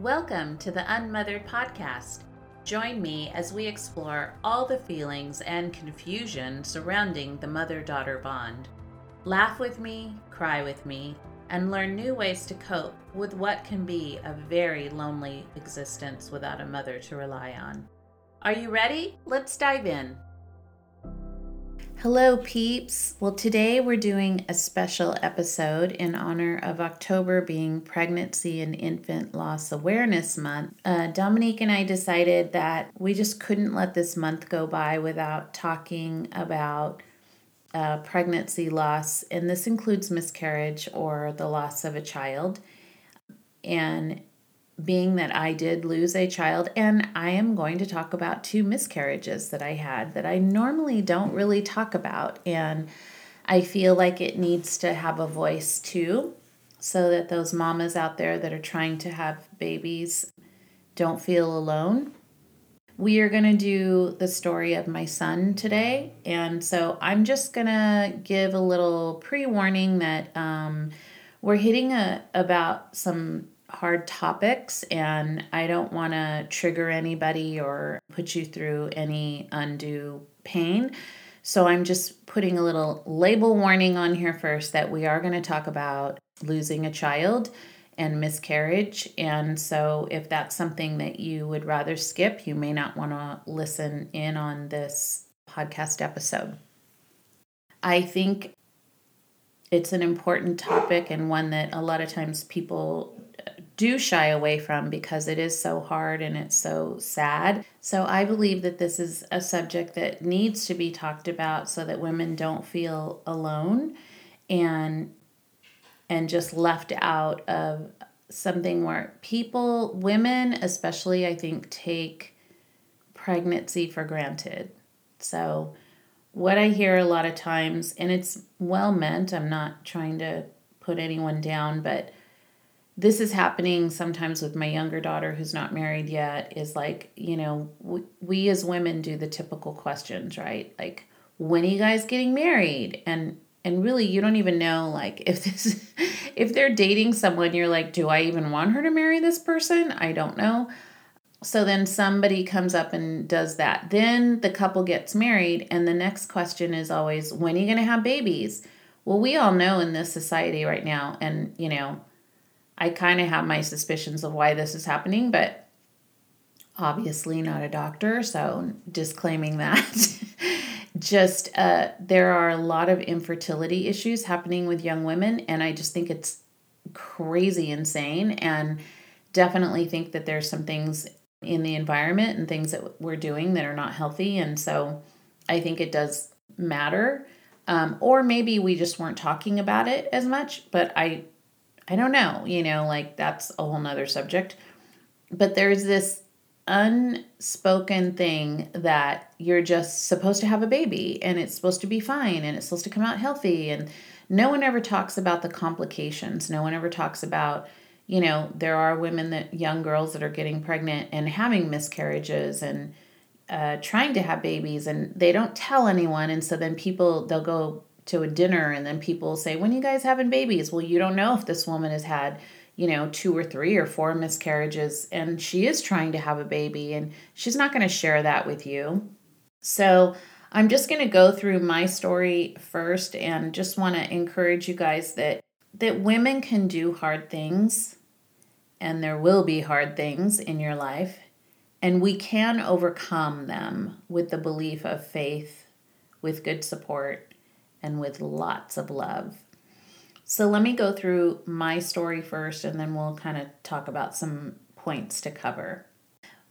Welcome to the Unmothered Podcast. Join me as we explore all the feelings and confusion surrounding the mother daughter bond. Laugh with me, cry with me, and learn new ways to cope with what can be a very lonely existence without a mother to rely on. Are you ready? Let's dive in. Hello, peeps. Well, today we're doing a special episode in honor of October being Pregnancy and Infant Loss Awareness Month. Uh, Dominique and I decided that we just couldn't let this month go by without talking about uh, pregnancy loss, and this includes miscarriage or the loss of a child. And being that I did lose a child, and I am going to talk about two miscarriages that I had that I normally don't really talk about. And I feel like it needs to have a voice too, so that those mamas out there that are trying to have babies don't feel alone. We are going to do the story of my son today. And so I'm just going to give a little pre warning that um, we're hitting a, about some hard topics, and I don't want to trigger anybody or put you through any undue pain. So I'm just putting a little label warning on here first that we are going to talk about losing a child and miscarriage. And so if that's something that you would rather skip, you may not want to listen in on this podcast episode. I think it's an important topic and one that a lot of times people do shy away from because it is so hard and it's so sad. So I believe that this is a subject that needs to be talked about so that women don't feel alone and and just left out of something where people women especially I think take pregnancy for granted. So what I hear a lot of times and it's well meant, I'm not trying to put anyone down, but this is happening sometimes with my younger daughter who's not married yet is like you know we, we as women do the typical questions right? Like when are you guys getting married? And and really you don't even know like if this if they're dating someone you're like do i even want her to marry this person? I don't know. So then somebody comes up and does that. Then the couple gets married and the next question is always when are you going to have babies? Well we all know in this society right now and you know I kind of have my suspicions of why this is happening, but obviously not a doctor, so disclaiming that. just uh, there are a lot of infertility issues happening with young women, and I just think it's crazy insane, and definitely think that there's some things in the environment and things that we're doing that are not healthy, and so I think it does matter. Um, or maybe we just weren't talking about it as much, but I I don't know, you know, like that's a whole nother subject. But there's this unspoken thing that you're just supposed to have a baby and it's supposed to be fine and it's supposed to come out healthy. And no one ever talks about the complications. No one ever talks about, you know, there are women that, young girls that are getting pregnant and having miscarriages and uh, trying to have babies and they don't tell anyone. And so then people, they'll go to a dinner and then people say when you guys having babies? Well you don't know if this woman has had you know two or three or four miscarriages and she is trying to have a baby and she's not going to share that with you. So i'm just going to go through my story first and just want to encourage you guys that that women can do hard things and there will be hard things in your life and we can overcome them with the belief of faith with good support and with lots of love. So let me go through my story first and then we'll kind of talk about some points to cover.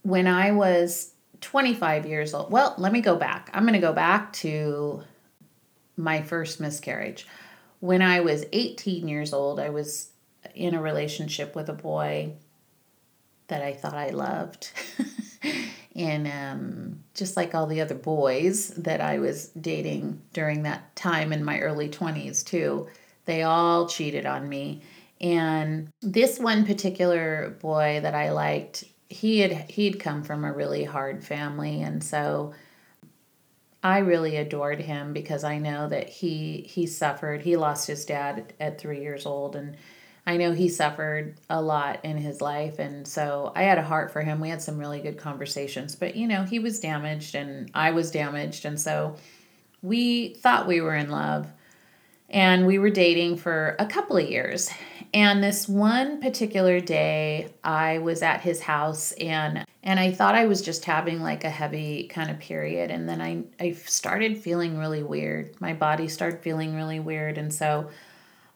When I was 25 years old, well, let me go back. I'm going to go back to my first miscarriage. When I was 18 years old, I was in a relationship with a boy that I thought I loved. and um, just like all the other boys that I was dating during that time in my early 20s, too, they all cheated on me. And this one particular boy that I liked, he had he'd come from a really hard family, and so I really adored him because I know that he he suffered. He lost his dad at three years old, and I know he suffered a lot in his life. And so I had a heart for him. We had some really good conversations, but you know, he was damaged and I was damaged. And so we thought we were in love and we were dating for a couple of years. And this one particular day, I was at his house and and I thought I was just having like a heavy kind of period and then I I started feeling really weird. My body started feeling really weird and so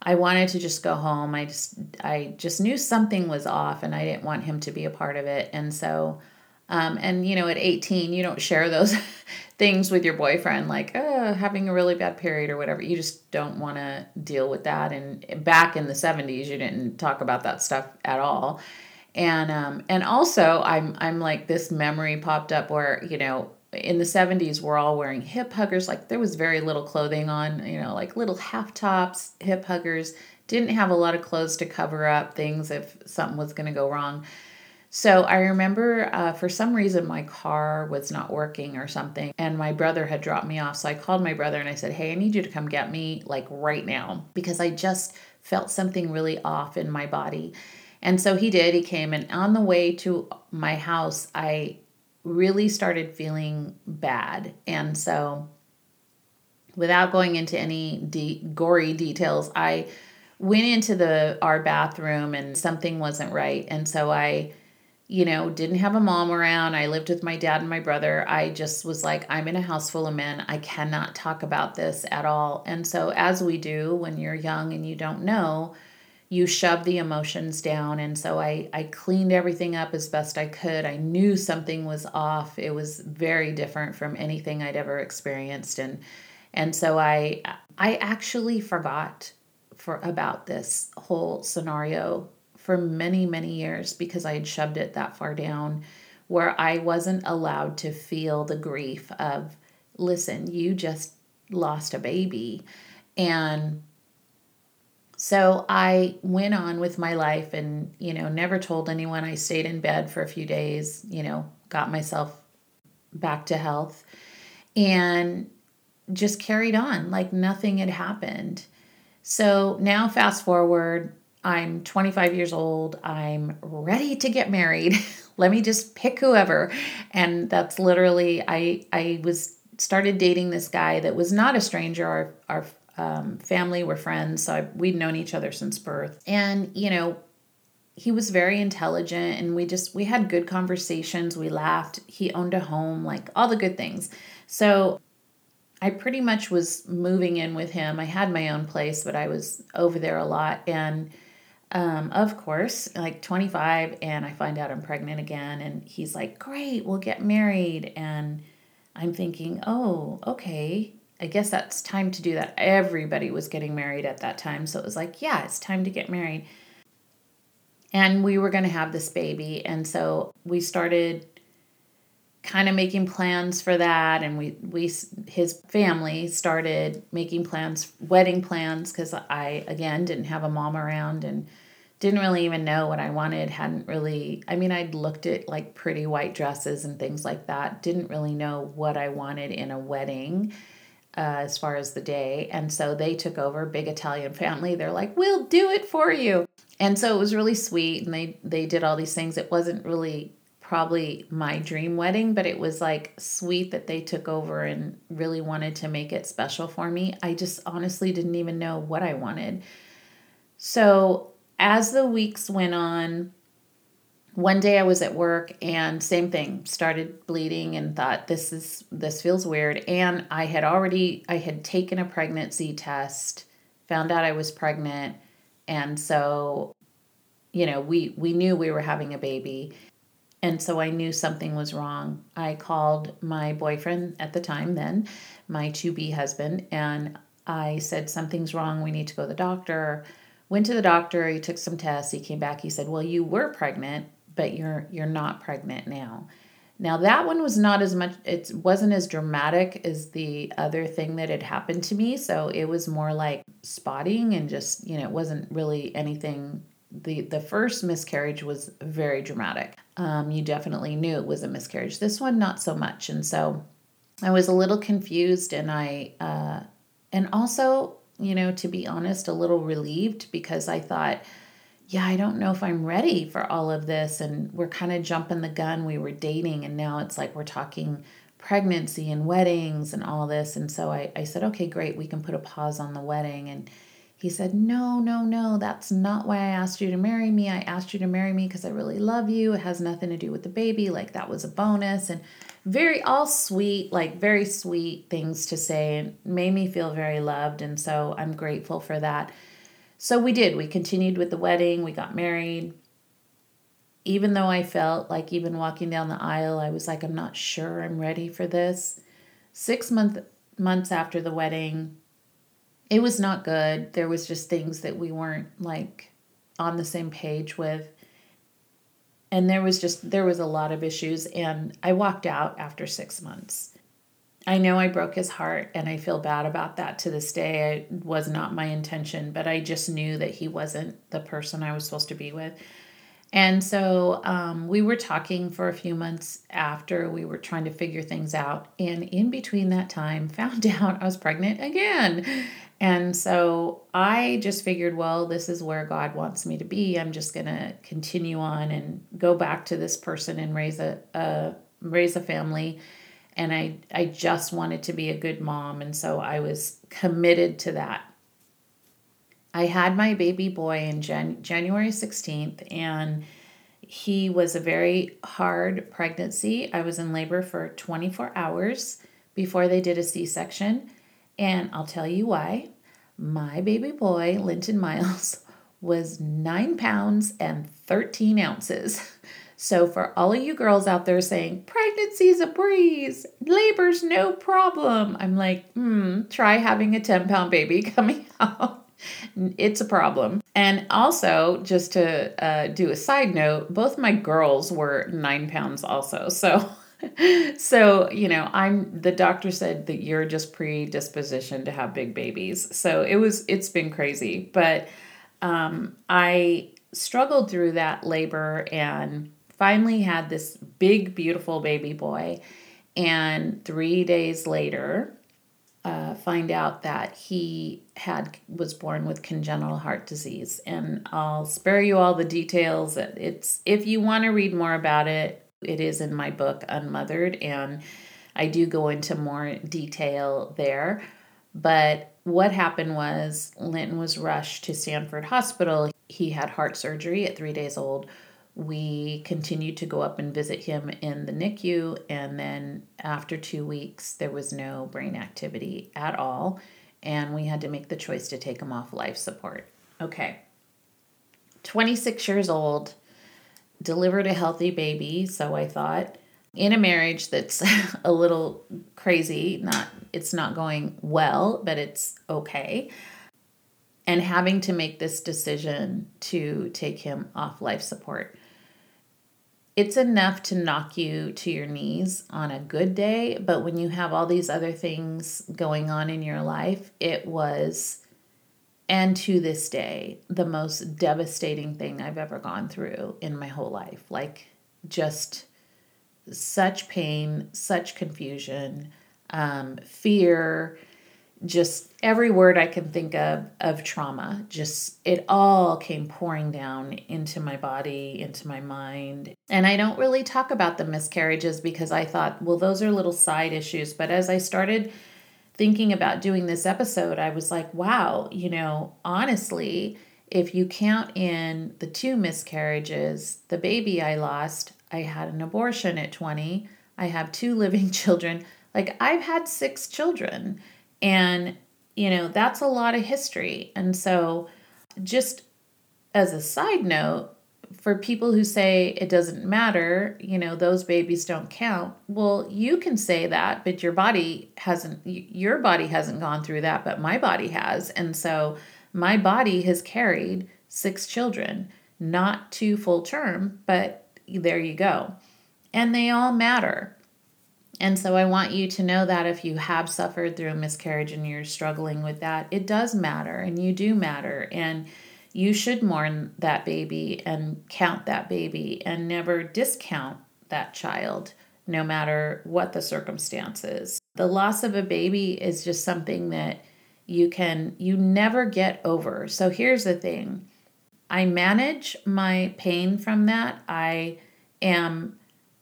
I wanted to just go home. I just I just knew something was off and I didn't want him to be a part of it. And so um, and you know, at 18, you don't share those things with your boyfriend, like oh, having a really bad period or whatever. You just don't want to deal with that. And back in the 70s, you didn't talk about that stuff at all. And um, and also, I'm I'm like this memory popped up where you know in the 70s we're all wearing hip huggers. Like there was very little clothing on you know like little half tops hip huggers. Didn't have a lot of clothes to cover up things if something was going to go wrong. So i remember uh, for some reason my car was not working or something and my brother had dropped me off. So i called my brother and i said hey i need you to come get me like right now because i just felt something really off in my body. And so he did. He came and on the way to my house i really started feeling bad. And so, without going into any de- gory details, I went into the our bathroom and something wasn't right. And so I you know, didn't have a mom around. I lived with my dad and my brother. I just was like, I'm in a house full of men. I cannot talk about this at all. And so, as we do when you're young and you don't know, you shove the emotions down. And so I, I cleaned everything up as best i could. I knew something was off. It was very different from anything i'd ever experienced. And and so i i actually forgot for about this whole scenario for many many years because i had shoved it that far down where i wasn't allowed to feel the grief of listen you just lost a baby. And so I went on with my life and, you know, never told anyone. I stayed in bed for a few days, you know, got myself back to health and just carried on like nothing had happened. So now, fast forward, I'm 25 years old. I'm ready to get married. Let me just pick whoever. And that's literally, I, I was started dating this guy that was not a stranger. Our, our um, family, we're friends. So I, we'd known each other since birth. And, you know, he was very intelligent and we just we had good conversations we laughed. He owned a home like all the good things. So i pretty much was moving in with him. I had my own place but i was over there a lot. And um, of course like 25 and i find out i'm pregnant again and he's like great we'll get married. And i'm thinking oh okay I guess that's time to do that. Everybody was getting married at that time. So it was like, yeah, it's time to get married. And we were going to have this baby. And so we started kind of making plans for that and we we his family started making plans wedding plans cuz I again didn't have a mom around and didn't really even know what I wanted hadn't really I mean I'd looked at like pretty white dresses and things like that didn't really know what I wanted in a wedding uh, as far as the day. And so they took over, big Italian family. They're like, we'll do it for you. And so it was really sweet. And they, they did all these things. It wasn't really probably my dream wedding, but it was like sweet that they took over and really wanted to make it special for me. I just honestly didn't even know what I wanted. So as the weeks went on, one day I was at work and same thing, started bleeding and thought this is this feels weird and I had already I had taken a pregnancy test, found out I was pregnant and so you know, we we knew we were having a baby and so I knew something was wrong. I called my boyfriend at the time then, my to be husband, and I said something's wrong, we need to go to the doctor. Went to the doctor, he took some tests, he came back, he said, "Well, you were pregnant." But you're you're not pregnant now. Now that one was not as much it wasn't as dramatic as the other thing that had happened to me, so it was more like spotting and just, you know, it wasn't really anything the the first miscarriage was very dramatic. Um, you definitely knew it was a miscarriage. This one not so much, and so I was a little confused, and I uh, and also you know to be honest, a little relieved because I thought yeah, I don't know if I'm ready for all of this. And we're kind of jumping the gun. We were dating, and now it's like we're talking pregnancy and weddings and all this. And so I, I said, okay, great, we can put a pause on the wedding. And he said, no, no, no, that's not why I asked you to marry me. I asked you to marry me because I really love you. It has nothing to do with the baby. Like that was a bonus. And very, all sweet, like very sweet things to say and made me feel very loved. And so I'm grateful for that. So we did. We continued with the wedding. We got married even though I felt like even walking down the aisle, I was like, I'm not sure I'm ready for this. Six month, months after the wedding, it was not good. There was just things that we weren't like on the same page with. And there was just, there was a lot of issues. And I walked out after six months. I know I broke his heart and I feel bad about that to this day. It was not my intention, but I just knew that he wasn't the person I was supposed to be with. And so um, we were talking for a few months after we were trying to figure things out. And in between that time, found out I was pregnant again. And so I just figured, well, this is where God wants me to be. I'm just going to continue on and go back to this person and raise a, a raise a family. And I I just wanted to be a good mom, and so I was committed to that. I had my baby boy in Jan- January 16th, and he was a very hard pregnancy. I was in labor for 24 hours before they did a C section. And I'll tell you why. My baby boy, Linton Miles, was nine pounds and 13 ounces. So, for all of you girls out there saying, pregnancy's a breeze, labor's no problem, I'm like, hmm, try having a 10 pound baby coming out it's a problem. And also, just to uh, do a side note, both my girls were nine pounds also. So, so you know, I'm the doctor said that you're just predispositioned to have big babies. So it was, it's been crazy, but um, I struggled through that labor and finally had this big, beautiful baby boy. And three days later, uh, find out that he had was born with congenital heart disease. And i'll spare you all the details. It's if you want to read more about it it is in my book unmothered and i do go into more detail there. But what happened was linton was rushed to stanford hospital. He had heart surgery at three days old we continued to go up and visit him in the NICU. And then after two weeks, there was no brain activity at all. And we had to make the choice to take him off life support. Okay. 26 years old, delivered a healthy baby. So I thought, in a marriage that's a little crazy, not it's not going well, but it's okay and having to make this decision to take him off life support it's enough to knock you to your knees on a good day, but when you have all these other things going on in your life, it was, and to this day, the most devastating thing I've ever gone through in my whole life. Like, just such pain, such confusion, um, fear, just every word I can think of of trauma, just it all came pouring down into my body, into my mind. And I don't really talk about the miscarriages because I thought, well, those are little side issues. But as I started thinking about doing this episode, I was like, wow, you know, honestly, if you count in the two miscarriages, the baby I lost, I had an abortion at 20, I have two living children. Like I've had six children and, you know, that's a lot of history. And so, just as a side note, for people who say it doesn't matter, you know, those babies don't count. Well, you can say that, but your body hasn't your body hasn't gone through that, but my body has. And so my body has carried six children, not two full term, but there you go. And they all matter. And so I want you to know that if you have suffered through a miscarriage and you're struggling with that, it does matter and you do matter. And you should mourn that baby and count that baby and never discount that child, no matter what the circumstances. The loss of a baby is just something that you can, you never get over. So here's the thing I manage my pain from that. I am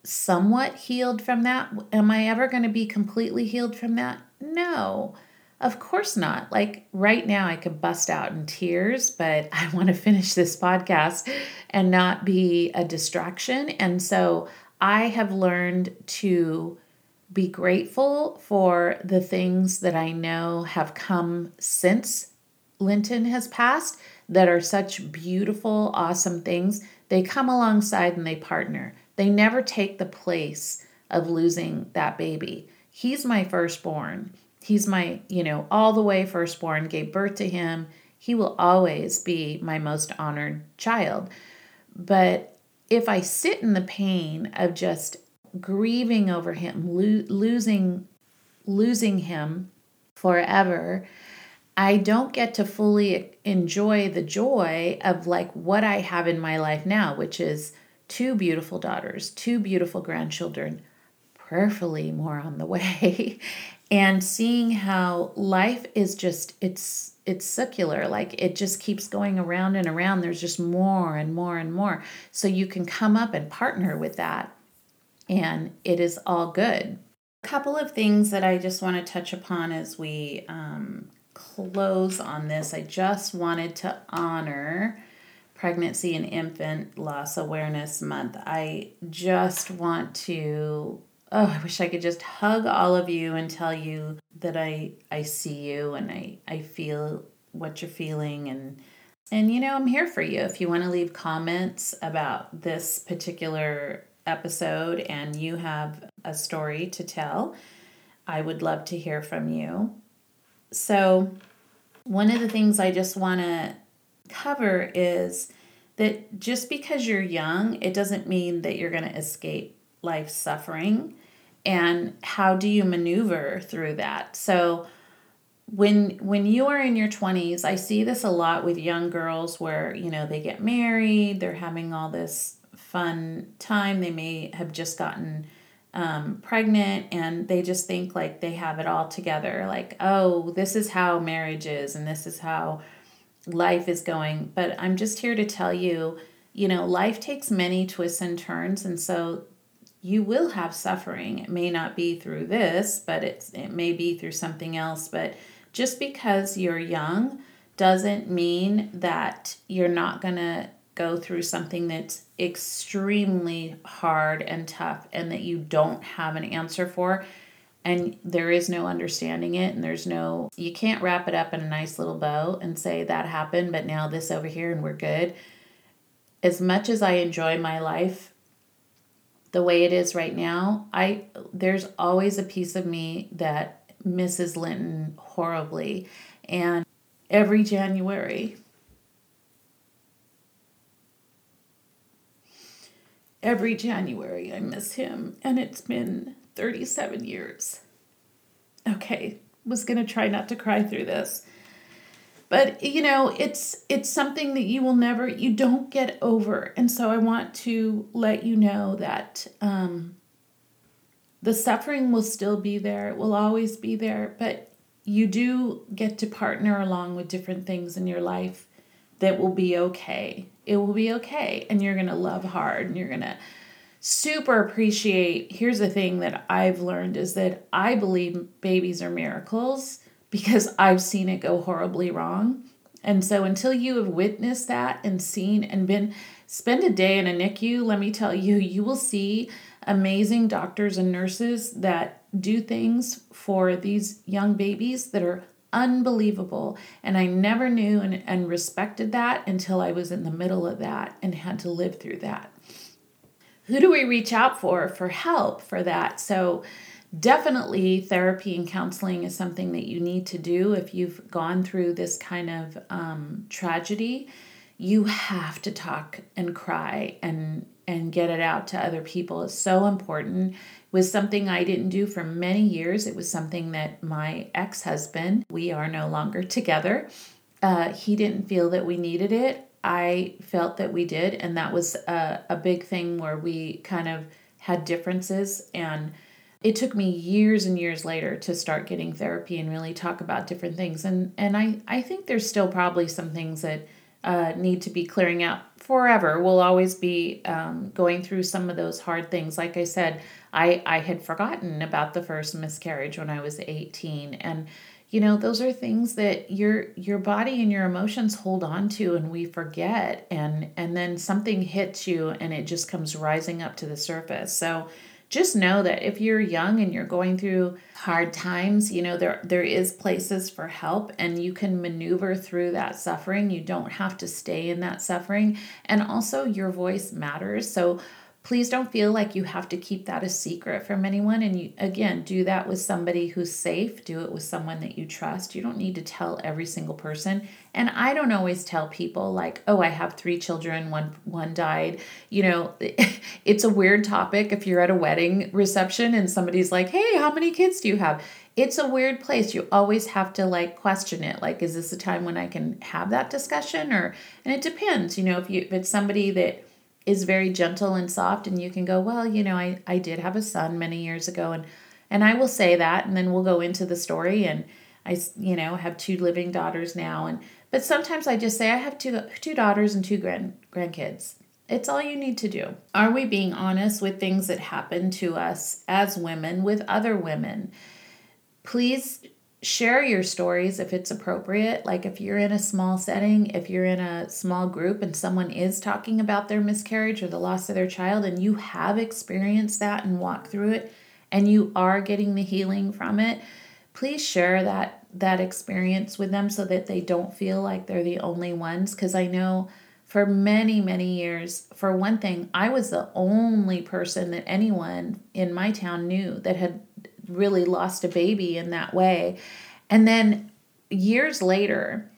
somewhat healed from that. Am I ever going to be completely healed from that? No. Of course not. Like right now, I could bust out in tears, but I want to finish this podcast and not be a distraction. And so I have learned to be grateful for the things that I know have come since Linton has passed that are such beautiful, awesome things. They come alongside and they partner. They never take the place of losing that baby. He's my firstborn. He's my, you know, all the way firstborn, gave birth to him. He will always be my most honored child. But if I sit in the pain of just grieving over him, lo- losing losing him forever, I don't get to fully enjoy the joy of like what I have in my life now, which is two beautiful daughters, two beautiful grandchildren, prayerfully more on the way, and seeing how life is just it's it's circular like it just keeps going around and around. There's just more and more and more. So you can come up and partner with that and it is all good. A couple of things that i just want to touch upon as we um, close on this. I just wanted to honor pregnancy and infant loss awareness month i just want to oh, I wish I could just hug all of you and tell you that I I see you and I I feel what you're feeling and and you know, I'm here for you if you want to leave comments about this particular episode and you have a story to tell. I would love to hear from you. So, one of the things I just want to cover is that just because you're young, it doesn't mean that you're going to escape life suffering. And how do you maneuver through that? So when when you are in your 20s i see this a lot with young girls where you know they get married they're having all this fun time they may have just gotten um, pregnant and they just think like they have it all together like oh this is how marriage is and this is how life is going but i'm just here to tell you you know life takes many twists and turns and so you will have suffering. It may not be through this, but it's it may be through something else, but just because you're young doesn't mean that you're not going to go through something that's extremely hard and tough and that you don't have an answer for and there is no understanding it and there's no you can't wrap it up in a nice little bow and say that happened but now this over here and we're good as much as i enjoy my life the way it is right now, I there's always a piece of me that misses Linton horribly. And every January, every January I miss him. And it's been 37 years. Okay, was going to try not to cry through this. But you know it's it's something that you will never you don't get over. And so i want to let you know that um, the suffering will still be there. It will always be there. But you do get to partner along with different things in your life that will be okay. It will be okay. And you're going to love hard and you're going to super appreciate here's the thing that i've learned is that i believe babies are miracles because I've seen it go horribly wrong. And so until you have witnessed that and seen and been spend a day in a NICU, let me tell you, you will see amazing doctors and nurses that do things for these young babies that are unbelievable. And I never knew and, and respected that until I was in the middle of that and had to live through that. Who do we reach out for for help for that? So definitely therapy and counseling is something that you need to do if you've gone through this kind of um, tragedy. You have to talk and cry and and get it out to other people. It's so important. It was something i didn't do for many years. It was something that my ex-husband we are no longer together uh, he didn't feel that we needed it i felt that we did and that was a, a big thing where we kind of had differences and it took me years and years later to start getting therapy and really talk about different things and and I I think there's still probably some things that uh, need to be clearing out forever. We'll always be um, going through some of those hard things. Like I said, I, I had forgotten about the first miscarriage when I was 18. And, you know, those are things that your your body and your emotions hold on to and we forget. And and then something hits you and it just comes rising up to the surface. So just know that if you're young and you're going through hard times, you know, there there is places for help and you can maneuver through that suffering. You don't have to stay in that suffering. And also your voice matters. So please don't feel like you have to keep that a secret from anyone. And you again do that with somebody who's safe. Do it with someone that you trust. You don't need to tell every single person. And i don't always tell people like oh i have three children. One one died. You know it's a weird topic if you're at a wedding reception and somebody's like hey how many kids do you have? It's a weird place. You always have to like question it. Like is this a time when i can have that discussion? Or and it depends. You know if you if it's somebody that is very gentle and soft and you can go well you know i i did have a son many years ago and and i will say that and then we'll go into the story and i you know have two living daughters now and but sometimes i just say i have two two daughters and two grand grandkids. It's all you need to do. Are we being honest with things that happen to us as women with other women? Please share your stories if it's appropriate. Like if you're in a small setting, if you're in a small group and someone is talking about their miscarriage or the loss of their child and you have experienced that and walked through it and you are getting the healing from it, please share that that experience with them so that they don't feel like they're the only ones because I know for many many years for one thing I was the only person that anyone in my town knew that had really lost a baby in that way. And then years later,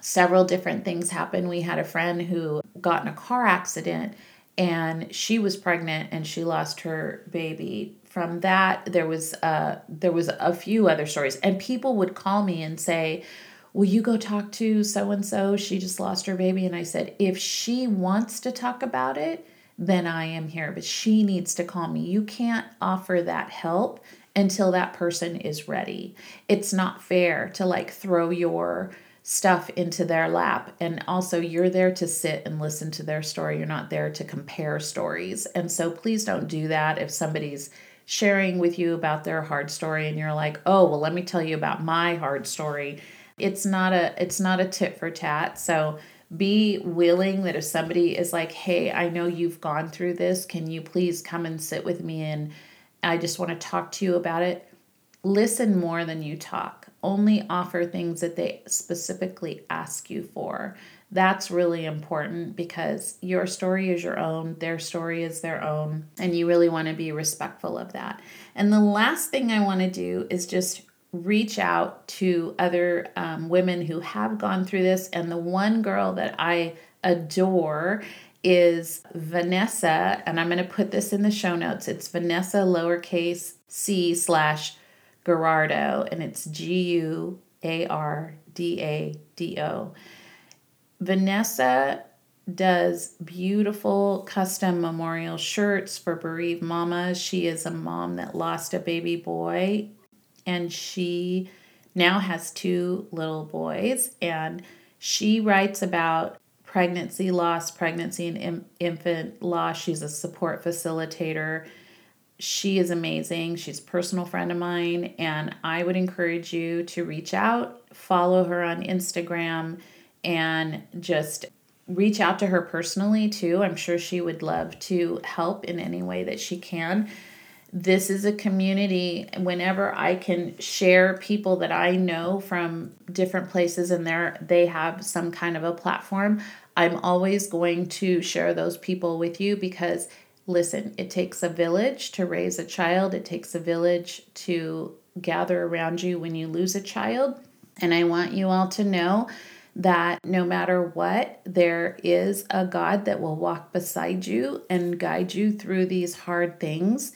several different things happened. We had a friend who got in a car accident and she was pregnant and she lost her baby. From that, there was uh, there was a few other stories, and people would call me and say, "Will you go talk to so and so? She just lost her baby." And I said, "If she wants to talk about it, then I am here. But she needs to call me. You can't offer that help until that person is ready. It's not fair to like throw your stuff into their lap. And also, you're there to sit and listen to their story. You're not there to compare stories. And so, please don't do that if somebody's sharing with you about their hard story and you're like, "Oh, well, let me tell you about my hard story." It's not a it's not a tit for tat. So, be willing that if somebody is like, hey, I know you've gone through this, can you please come and sit with me and I just want to talk to you about it? Listen more than you talk. Only offer things that they specifically ask you for. That's really important because your story is your own, their story is their own, and you really want to be respectful of that. And the last thing I want to do is just reach out to other um, women who have gone through this. And the one girl that I adore is Vanessa, and I'm going to put this in the show notes. It's Vanessa lowercase c slash Guardado, and it's G U A R D A D O. Vanessa does beautiful custom memorial shirts for bereaved mamas. She is a mom that lost a baby boy and she now has two little boys and she writes about pregnancy loss pregnancy and Im- infant loss. She's a support facilitator. She is amazing. She's a personal friend of mine and i would encourage you to reach out follow her on instagram and just reach out to her personally too. I'm sure she would love to help in any way that she can this is a community whenever i can share people that i know from different places and they they have some kind of a platform i'm always going to share those people with you because listen it takes a village to raise a child it takes a village to gather around you when you lose a child and i want you all to know that no matter what, there is a God that will walk beside you and guide you through these hard things.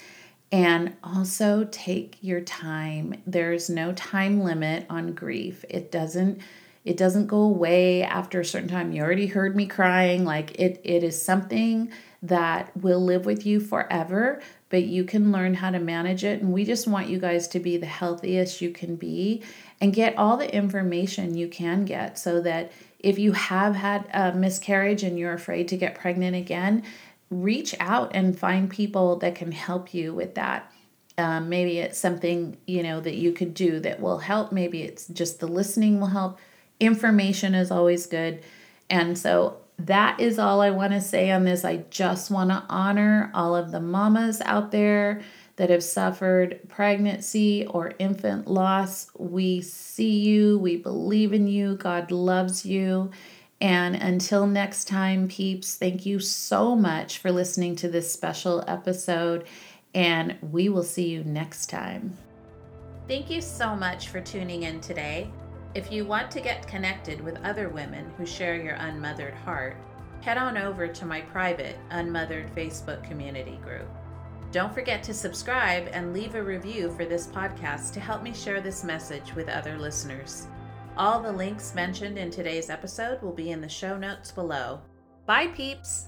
And also take your time. There's no time limit on grief. It doesn't It doesn't go away after a certain time. You already heard me crying. Like it, it is something that will live with you forever, but you can learn how to manage it. And we just want you guys to be the healthiest you can be and get all the information you can get so that if you have had a miscarriage and you're afraid to get pregnant again, reach out and find people that can help you with that. Um, maybe it's something you know that you could do that will help. Maybe it's just the listening will help. Information is always good, and so that is all I want to say on this. I just want to honor all of the mamas out there that have suffered pregnancy or infant loss. We see you, we believe in you, God loves you. And until next time, peeps, thank you so much for listening to this special episode, and we will see you next time. Thank you so much for tuning in today. If you want to get connected with other women who share your unmothered heart, head on over to my private Unmothered Facebook community group. Don't forget to subscribe and leave a review for this podcast to help me share this message with other listeners. All the links mentioned in today's episode will be in the show notes below. Bye, peeps!